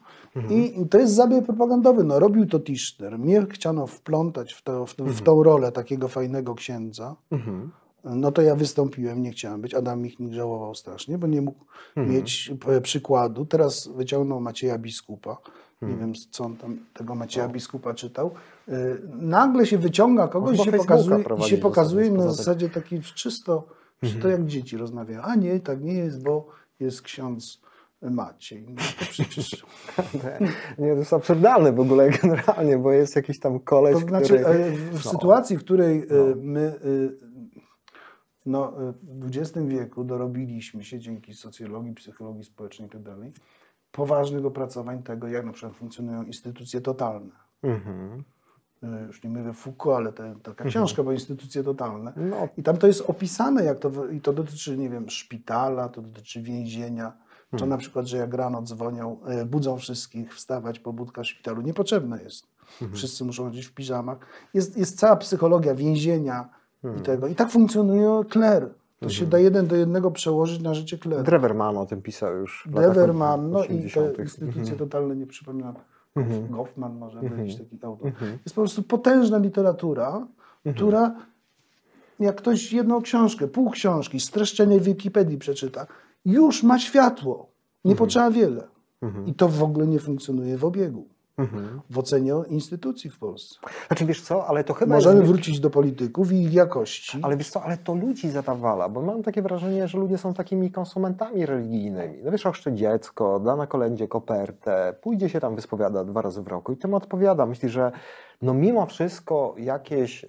I to jest zabieg propagandowy. No, robił to Tischner. Mnie chciano wplątać w, to, w, to, w tą rolę takiego fajnego księdza. Mhm. No to ja wystąpiłem, nie chciałem być. Adam Michnik żałował strasznie, bo nie mógł mieć e, przykładu. Teraz wyciągnął Macieja Biskupa. Nie wiem, co on tam tego Macieja Biskupa czytał. E, Nagle się wyciąga kogoś i się pokazuje, i się pokazuje na zasadzie takiej czysto, że to jak dzieci rozmawiają. A nie, tak nie jest, bo jest ksiądz Maciej. No to przecież... Nie, to jest absurdalne w ogóle generalnie, bo jest jakiś tam koleś, To znaczy, który... e, w No. sytuacji, w której e, my e, no, w XX wieku dorobiliśmy się dzięki socjologii, psychologii społecznej itd. poważnych opracowań tego, jak na przykład funkcjonują instytucje totalne. Mhm. E, Już nie mówię Foucault, ale te, taka książka, bo instytucje totalne. No, I tam to jest opisane, jak to, i to dotyczy, nie wiem, szpitala, to dotyczy więzienia, czy na przykład, że jak rano dzwonią, e, budzą wszystkich, wstawać, pobudka w szpitalu. Niepotrzebne jest. Wszyscy muszą chodzić w piżamach. Jest, jest cała psychologia więzienia i tego. I tak funkcjonuje kler. To się da jeden do jednego przełożyć na życie kleru. Drewerman o tym pisał już Deverman, no i te 80.. instytucje totalne, nie przypominam, Mhm. Goffman może być taki autor. Jest po prostu potężna literatura, która jak ktoś jedną książkę, pół książki, streszczenie w Wikipedii przeczyta, już ma światło. Nie potrzeba wiele. I to w ogóle nie funkcjonuje w obiegu. Mhm. W ocenie instytucji w Polsce. Znaczy wiesz co, ale to chyba Możemy jest... wrócić do polityków i ich jakości. Ale wiesz co, ale to ludzi zadawala, bo mam takie wrażenie, że ludzie są takimi konsumentami religijnymi. No wiesz, ochrzczy dziecko, da na kolędzie kopertę, pójdzie się tam wyspowiada dwa razy w roku i tym odpowiada. Myśli, że no mimo wszystko jakieś y,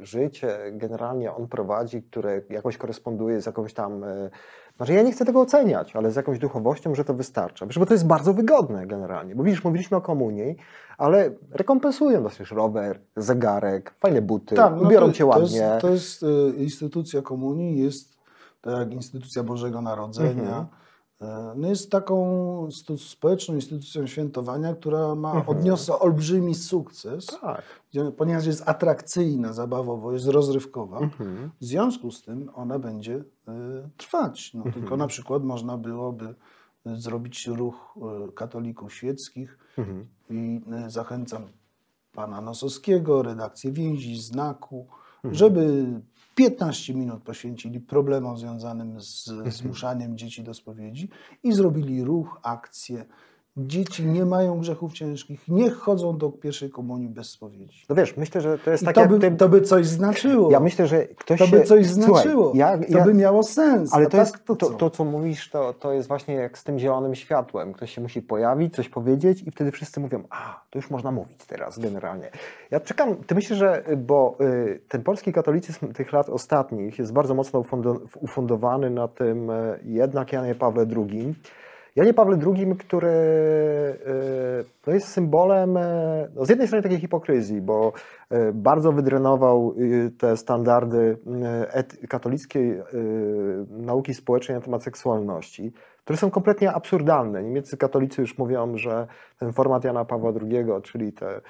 życie generalnie on prowadzi, które jakoś koresponduje z jakąś tam... Y, znaczy ja nie chcę tego oceniać, ale z jakąś duchowością, że to wystarcza. Wiesz, bo to jest bardzo wygodne generalnie, bo widzisz, mówiliśmy o komunii, ale rekompensują dostajesz rower, zegarek, fajne buty, no ubiorą to, cię to ładnie. jest, to jest y, instytucja komunii, jest tak jak instytucja Bożego Narodzenia. Mhm. E, No jest taką społeczną instytucją świętowania, która ma, Mhm. odniosła olbrzymi sukces, Tak. ponieważ jest atrakcyjna zabawowo, jest rozrywkowa. Mhm. W związku z tym ona będzie y, trwać. No, Tylko na przykład można byłoby zrobić ruch e, katolików świeckich Mhm. i e, zachęcam pana Nosowskiego, redakcję Więzi, Znaku, żeby 15 minut poświęcili problemom związanym z zmuszaniem dzieci do spowiedzi i zrobili ruch, akcję. Dzieci nie mają grzechów ciężkich, niech chodzą do pierwszej komunii bez spowiedzi. No wiesz, myślę, że to jest I tak to, by, ty... to by coś znaczyło. Ja myślę, że ktoś to by coś Słuchaj, znaczyło. ja, to ja... by miało sens. Ale to tak jest, to, to, co? to, co mówisz, to, to jest właśnie jak z tym zielonym światłem. Ktoś się musi pojawić, coś powiedzieć i wtedy wszyscy mówią, a, to już można mówić teraz generalnie. Ja czekam, ty myślisz, że, bo y, ten polski katolicyzm tych lat ostatnich jest bardzo mocno ufundo- ufundowany na tym y, jednak Janie Pawle II. Janie Pawle II, który y, no jest symbolem y, no z jednej strony takiej hipokryzji, bo y, bardzo wydrenował te standardy katolickiej nauki społecznej na temat seksualności, które są kompletnie absurdalne. Niemieccy katolicy już mówią, że ten format Jana Pawła II, czyli te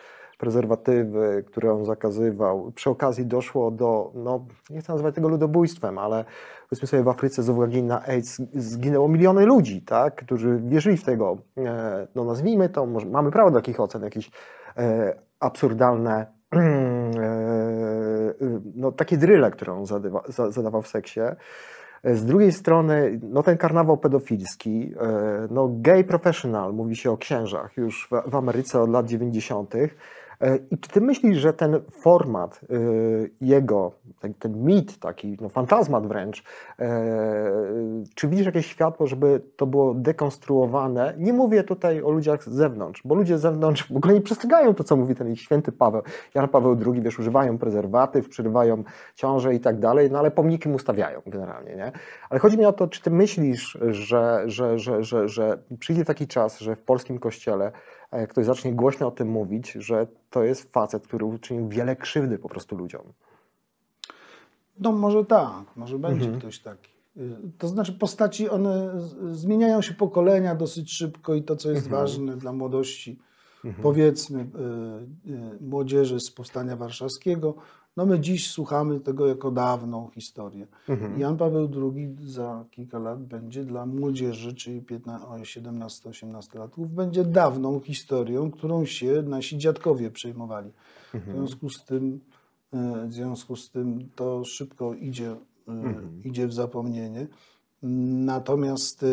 prezerwatywy, które on zakazywał, przy okazji doszło do, no nie chcę nazywać tego ludobójstwem, ale powiedzmy sobie w Afryce z uwagi na AIDS zginęło miliony ludzi, tak, którzy wierzyli w tego, e, no nazwijmy to, może mamy prawo do takich ocen, jakieś e, absurdalne e, no, takie dryle, które on zadywa, za, zadawał w seksie. E, Z drugiej strony, no ten karnawał pedofilski, no gay professional, mówi się o księżach już w Ameryce od lat 90. E, I czy ty myślisz, że ten format e, jego, ten, ten mit, taki no, fantazmat wręcz, e, czy widzisz jakieś światło, żeby to było dekonstruowane? Nie mówię tutaj o ludziach z zewnątrz, bo ludzie z zewnątrz w ogóle nie przestrzegają to, co mówi ten ich święty Paweł. Jan Paweł II, wiesz, używają prezerwatyw, przerywają ciąże i tak dalej, no ale pomniki mu stawiają generalnie, nie? Ale chodzi mi o to, czy ty myślisz, że, że, że, że, że przyjdzie taki czas, że w polskim kościele ktoś zacznie głośno o tym mówić, że to jest facet, który uczynił wiele krzywdy po prostu ludziom. No może tak, może będzie Mhm. ktoś taki. To znaczy postaci, one zmieniają się pokolenia dosyć szybko i to, co jest Mhm. ważne dla młodości, Mhm. powiedzmy y, y, młodzieży z Powstania Warszawskiego, no my dziś słuchamy tego jako dawną historię. Mhm. Jan Paweł II za kilka lat będzie dla młodzieży, czyli 17-18 latków, będzie dawną historią, którą się nasi dziadkowie przejmowali. W Mhm. związku z tym, e, w związku z tym to szybko idzie, e, Mhm. idzie w zapomnienie. Natomiast e,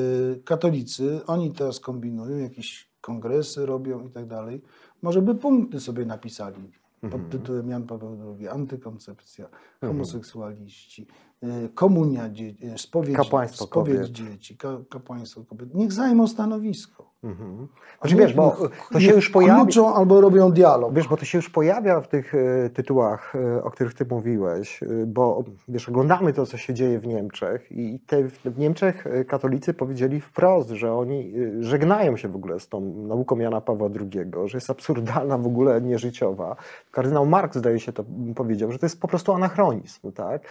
katolicy, oni teraz kombinują, jakieś kongresy robią i tak dalej. Może by punkty sobie napisali pod Mhm. tytułem Jan Paweł II, antykoncepcja, homoseksualiści, e, komunia dzieci, e, spowiedź, spowiedź dzieci, ka, kapłaństwo kobiet. Niech zajmą stanowisko. Mhm. Znaczy, wiesz, bo to się już pojawia. Kluczą albo robią dialog. Wiesz, bo to się już pojawia w tych e, tytułach, e, o których ty mówiłeś, e, bo wiesz, oglądamy to, co się dzieje w Niemczech i te, w Niemczech katolicy powiedzieli wprost, że oni żegnają się w ogóle z tą nauką Jana Pawła II, że jest absurdalna, w ogóle nieżyciowa. Kardynał Marx, zdaje się, to powiedział, że to jest po prostu anachronizm, tak?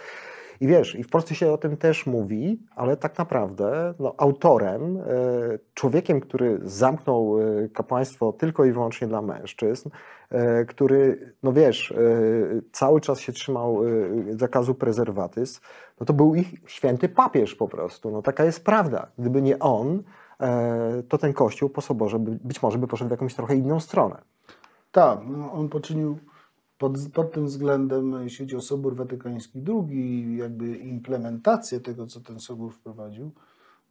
I wiesz, i w Polsce się o tym też mówi, ale tak naprawdę no, autorem, e, człowiekiem, który zamknął e, kapłaństwo tylko i wyłącznie dla mężczyzn, e, który, no wiesz, cały czas się trzymał zakazu prezerwatyzm, no to był ich święty papież po prostu. No taka jest prawda. Gdyby nie on, to ten kościół po soborze by, być może by poszedł w jakąś trochę inną stronę. Tak, no on poczynił pod, pod tym względem, jeśli chodzi o Sobór Watykański II i jakby implementację tego, co ten Sobór wprowadził,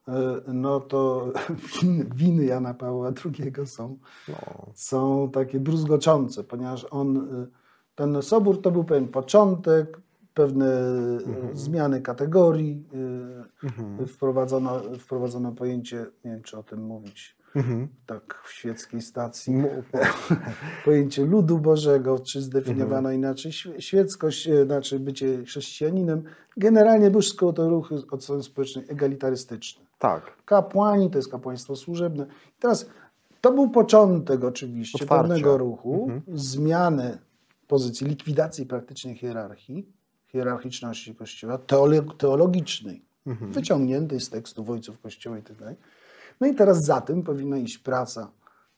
e, no to winy, Jana Pawła II są, No. są takie druzgoczące, ponieważ on, e, ten Sobór to był pewien początek, pewne e, zmiany kategorii, Mhm. wprowadzono, wprowadzono pojęcie, nie wiem czy o tym mówić, Mhm. tak w świeckiej stacji, pojęcie ludu Bożego, czy zdefiniowano inaczej świe- świeckość, e, znaczy bycie chrześcijaninem. Generalnie wszystko to ruchy od strony społecznej egalitarystyczne. Tak. Kapłani to jest kapłaństwo służebne. I teraz to był początek oczywiście Otwarcia. pewnego ruchu, Mhm. zmiany pozycji, likwidacji praktycznej hierarchii, hierarchiczności Kościoła, teolo- teologicznej, Mhm. wyciągniętej z tekstów ojców Kościoła i tak dalej. No i teraz za tym powinna iść praca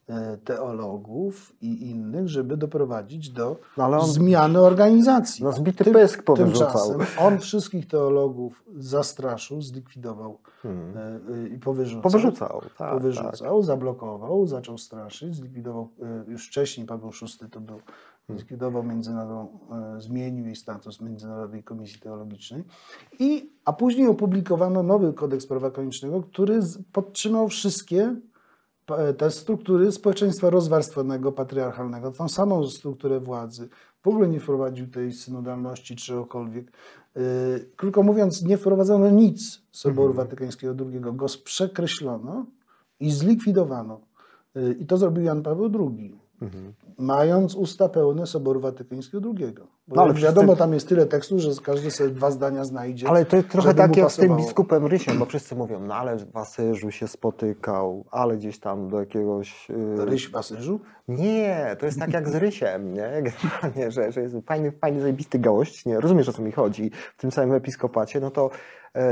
e, teologów i innych, żeby doprowadzić do No, on- zmiany organizacji. No, zbity pysk powyrzucał. On wszystkich teologów zastraszył, zlikwidował Hmm. e, i powyrzucał. Powyrzucał, tak, tak. powyrzucał, zablokował, zaczął straszyć, zlikwidował, e, już wcześniej Paweł VI to był, zlikwidował międzynarodową, e, zmienił jej status Międzynarodowej Komisji Teologicznej, i, a później opublikowano nowy kodeks prawa kanonicznego, który podtrzymał wszystkie pa- te struktury społeczeństwa rozwarstwonego, patriarchalnego, tą samą strukturę władzy. W ogóle nie wprowadził tej synodalności czegokolwiek. Yy, Krótko mówiąc, nie wprowadzono nic Soboru Watykańskiego II. Go przekreślono i zlikwidowano. I to zrobił Jan Paweł II. Mając usta pełne Soboru Watykańskiego II. Bo No, ale wiadomo, wszyscy- tam jest tyle tekstu, że każdy sobie dwa zdania znajdzie. Ale to jest trochę tak jak z tym biskupem Rysiem, bo wszyscy mówią, no ale w Asyżu się spotykał, ale gdzieś tam do jakiegoś... yy, Ryś w Asyżu? Nie, to jest tak jak z Rysiem, nie? Generalnie, że, że jest fajny, fajny, zajebisty gość, nie? Rozumiesz, o co mi chodzi w tym samym episkopacie, no to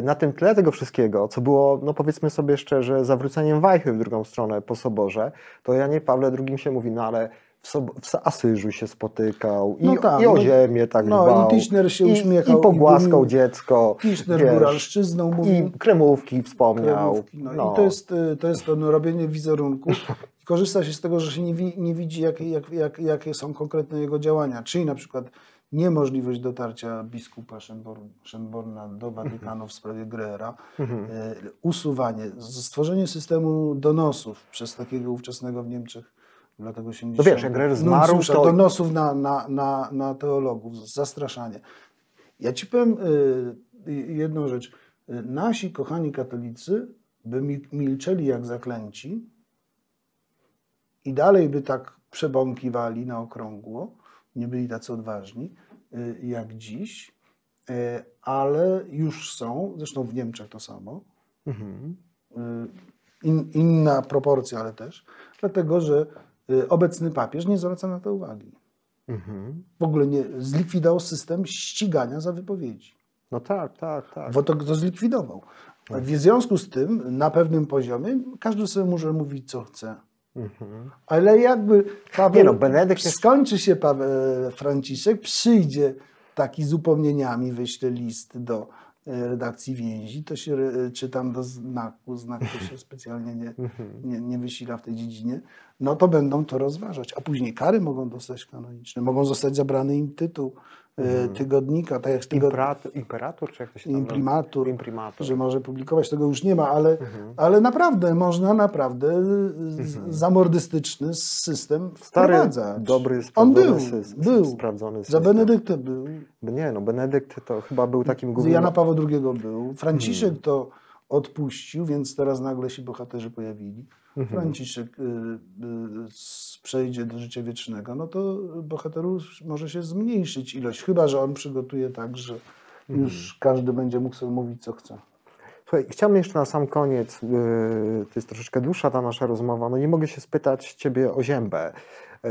na tym tle tego wszystkiego, co było, no powiedzmy sobie szczerze, zawróceniem wajchy w drugą stronę po soborze, to Janie Pawle II się mówi, no ale w, sob- w Asyżu się spotykał i, No tak, i o no- ziemię tak no i dbał. Tischner się i, uśmiechał I i pogłaskał dumił. dziecko. Tischner wiesz, góralszczyzną mówił. I kremówki wspomniał. kremówki. No, I to jest, y, to jest to no, robienie wizerunku. I korzysta się z tego, że się nie, wi, nie widzi, jakie, jak, jak, jakie są konkretne jego działania. Czyli na przykład niemożliwość dotarcia biskupa Szymborn, Szymborna do Watykanu w sprawie Grera, Mhm. y, usuwanie, stworzenie systemu donosów przez takiego ówczesnego w Niemczech w latach 80. No wiesz, jak Greer zmarł, nuncjusza, to- donosów na, na, na, na teologów, zastraszanie. Ja ci powiem y, jedną rzecz. Nasi kochani katolicy by mi- milczeli jak zaklęci i dalej by tak przebąkiwali na okrągło, nie byli tacy odważni y, jak dziś, y, ale już są, zresztą w Niemczech to samo, Mhm. y, in, inna proporcja, ale też, dlatego że obecny papież nie zwraca na to uwagi. Mhm. W ogóle nie zlikwidował system ścigania za wypowiedzi. No tak, tak, tak. Bo to to zlikwidował. W związku z tym, na pewnym poziomie, każdy sobie może mówić, co chce. Mhm. Ale jakby Paweł, Nie no, Benedykt jest- skończy się Paweł, Franciszek, przyjdzie taki z upomnieniami, wyśle list do e, redakcji więzi, to się e, czy tam do znaku, znak to się specjalnie nie, Mhm. nie, nie wysila w tej dziedzinie, no to będą to rozważać. A później kary mogą dostać kanoniczne, mogą zostać zabrany im tytuł e, tygodnika, tak jak z tygod... Imperator, imperator, czy jak to się tam imprimatur, Imprimatur. że może publikować, tego już nie ma, ale, ale naprawdę można naprawdę z- zamordystyczny system Stary, wprowadzać. dobry, On sprawdzony był, system. był. Sprawdzony Za system. Benedykta był, Nie no, Benedykt to chyba był takim z głównym... Jana Pawła II był, Franciszek Hmm. to odpuścił, więc teraz nagle się bohaterzy pojawili. Mhm. Franciszek y, y, przejdzie do życia wiecznego, no to bohaterów może się zmniejszyć ilość, chyba że on przygotuje tak, że Mhm. już każdy będzie mógł sobie mówić, co chce. Słuchaj, chciałbym jeszcze na sam koniec, yy, to jest troszeczkę dłuższa ta nasza rozmowa, no nie mogę się spytać Ciebie o Ziębę, yy,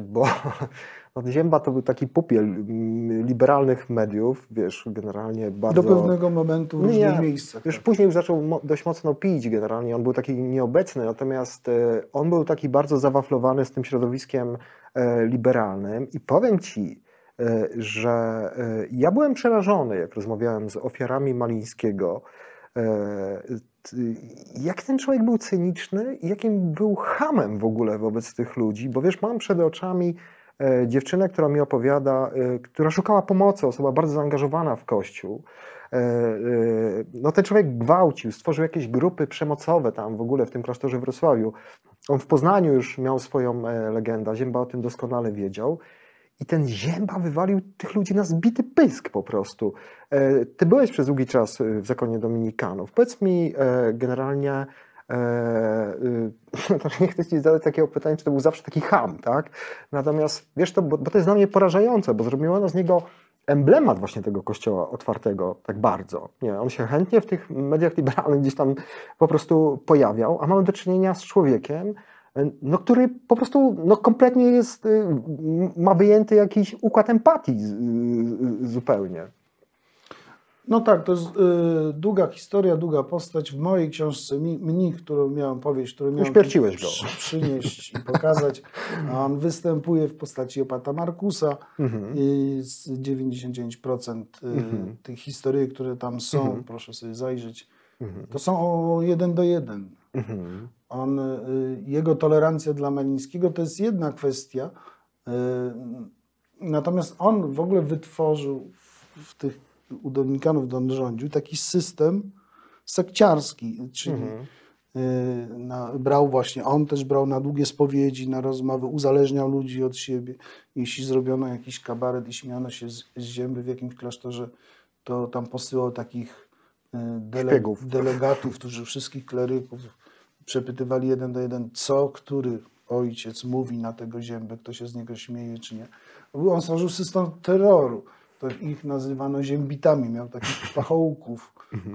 bo Zięba to był taki pupiel mm, liberalnych mediów, wiesz, generalnie bardzo... Do pewnego momentu w różnych nie. miejscach. Już tak. później już zaczął mo- dość mocno pić generalnie, on był taki nieobecny, natomiast e, on był taki bardzo zawaflowany z tym środowiskiem e, liberalnym i powiem Ci, e, że e, ja byłem przerażony, jak rozmawiałem z ofiarami Malińskiego, e, jak ten człowiek był cyniczny i jakim był hamem w ogóle wobec tych ludzi, bo wiesz, mam przed oczami dziewczynę, która mi opowiada, e, która szukała pomocy, osoba bardzo zaangażowana w Kościół. E, e, No ten człowiek gwałcił, stworzył jakieś grupy przemocowe tam w ogóle w tym klasztorze w Wrocławiu. On w Poznaniu już miał swoją e, legendę, Zięba o tym doskonale wiedział. I ten Zięba wywalił tych ludzi na zbity pysk po prostu. E, Ty byłeś przez długi czas e, w zakonie dominikanów. Powiedz mi e, generalnie, e, e, to nie chcę ci zadać takiego pytania, czy to był zawsze taki ham, tak? Natomiast wiesz to, bo, bo to jest dla mnie porażające, bo zrobiono z niego emblemat właśnie tego kościoła otwartego tak bardzo. Nie, on się chętnie w tych mediach liberalnych gdzieś tam po prostu pojawiał, a mamy do czynienia z człowiekiem, no, który po prostu no, kompletnie jest, y, ma wyjęty jakiś układ empatii z- y, zupełnie. No tak, to jest y, długa historia, długa postać. W mojej książce Mi- Mnich, którą miałem powieść, którą miałem Uśmierciłeś go. przy- przynieść i pokazać, on występuje w postaci opata Markusa Mhm. i z 99% y, Mhm. tych historii, które tam są, Mhm. proszę sobie zajrzeć, to są o jeden do jeden. On, y, jego tolerancja dla Melińskiego to jest jedna kwestia. y, Natomiast on w ogóle wytworzył w, w tych u Dominikanów, rządził, taki system sekciarski, czyli Mhm. y, na, brał właśnie, on też brał na długie spowiedzi, na rozmowy, uzależniał ludzi od siebie. Jeśli zrobiono jakiś kabaret i śmiano się z, z zięby w jakimś klasztorze, to tam posyłał takich y, dele, delegatów, którzy wszystkich kleryków przepytywali jeden do jeden, co który ojciec mówi na tego ziębę, kto się z niego śmieje, czy nie. On stworzył system terroru. To ich nazywano ziębitami. Miał takich pachołków,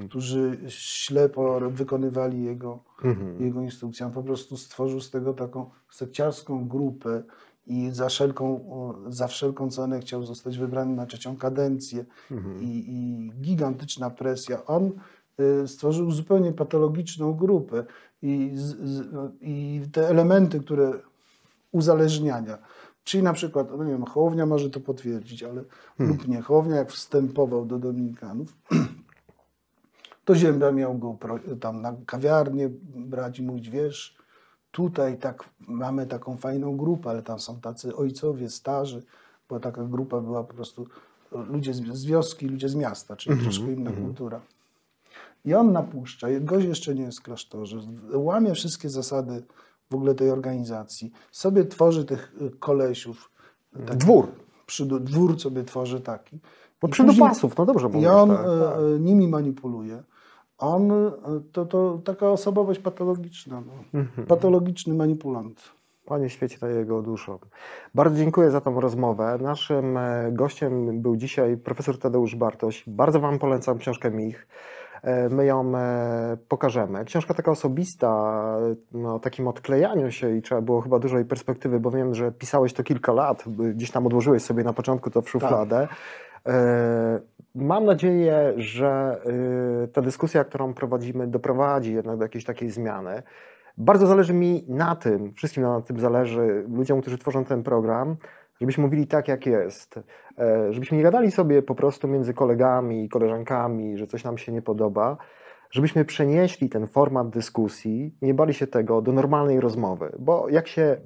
którzy ślepo wykonywali jego, Mhm. jego instrukcje. On po prostu stworzył z tego taką sekciarską grupę i za wszelką, za wszelką cenę chciał zostać wybrany na trzecią kadencję. Mhm. I, I gigantyczna presja. On y, stworzył zupełnie patologiczną grupę i, z, z, i te elementy, które uzależniania, czyli na przykład, no nie wiem, Hołownia może to potwierdzić, ale lub nie, Hołownia jak wstępował do Dominikanów, to Zięba miał go tam na kawiarnię brać i mówić, wiesz, tutaj tak mamy taką fajną grupę, ale tam są tacy ojcowie starzy, bo taka grupa była po prostu ludzie z, wioski, ludzie z miasta, czyli troszkę inna kultura. I on napuszcza, gość jeszcze nie jest w klasztorze, łamie wszystkie zasady w ogóle tej organizacji, sobie tworzy tych y, kolesiów. taki Dwór. Przydu, dwór sobie tworzy taki. Bo I przydupasów, no dobrze mówisz. I on tak, tak. nimi manipuluje. On to, to taka osobowość patologiczna, no. Mhm. patologiczny manipulant. Panie świecie na jego duszą. Bardzo dziękuję za tą rozmowę. Naszym e, gościem był dzisiaj profesor Tadeusz Bartoś. Bardzo Wam polecam książkę Mich. E, My ją e, pokażemy. Książka taka osobista, no, o takim odklejaniu się i trzeba było chyba dużej perspektywy, bo wiem, że pisałeś to kilka lat, gdzieś tam odłożyłeś sobie na początku to w szufladę. E, Mam nadzieję, że e, ta dyskusja, którą prowadzimy, doprowadzi jednak do jakiejś takiej zmiany. Bardzo zależy mi na tym, wszystkim na tym zależy, ludziom, którzy tworzą ten program, żebyśmy mówili tak, jak jest. E, Żebyśmy nie gadali sobie po prostu między kolegami i koleżankami, że coś nam się nie podoba, żebyśmy przenieśli ten format dyskusji, nie bali się tego do normalnej rozmowy, bo jak się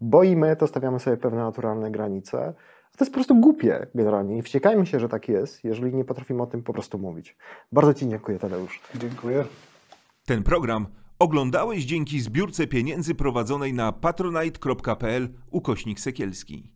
boimy, to stawiamy sobie pewne naturalne granice. A to jest po prostu głupie generalnie. Nie wściekajmy się, że tak jest, jeżeli nie potrafimy o tym po prostu mówić. Bardzo Ci dziękuję, Tadeusz. Dziękuję. Ten program oglądałeś dzięki zbiórce pieniędzy prowadzonej na patronite.pl ukośnik sekielski.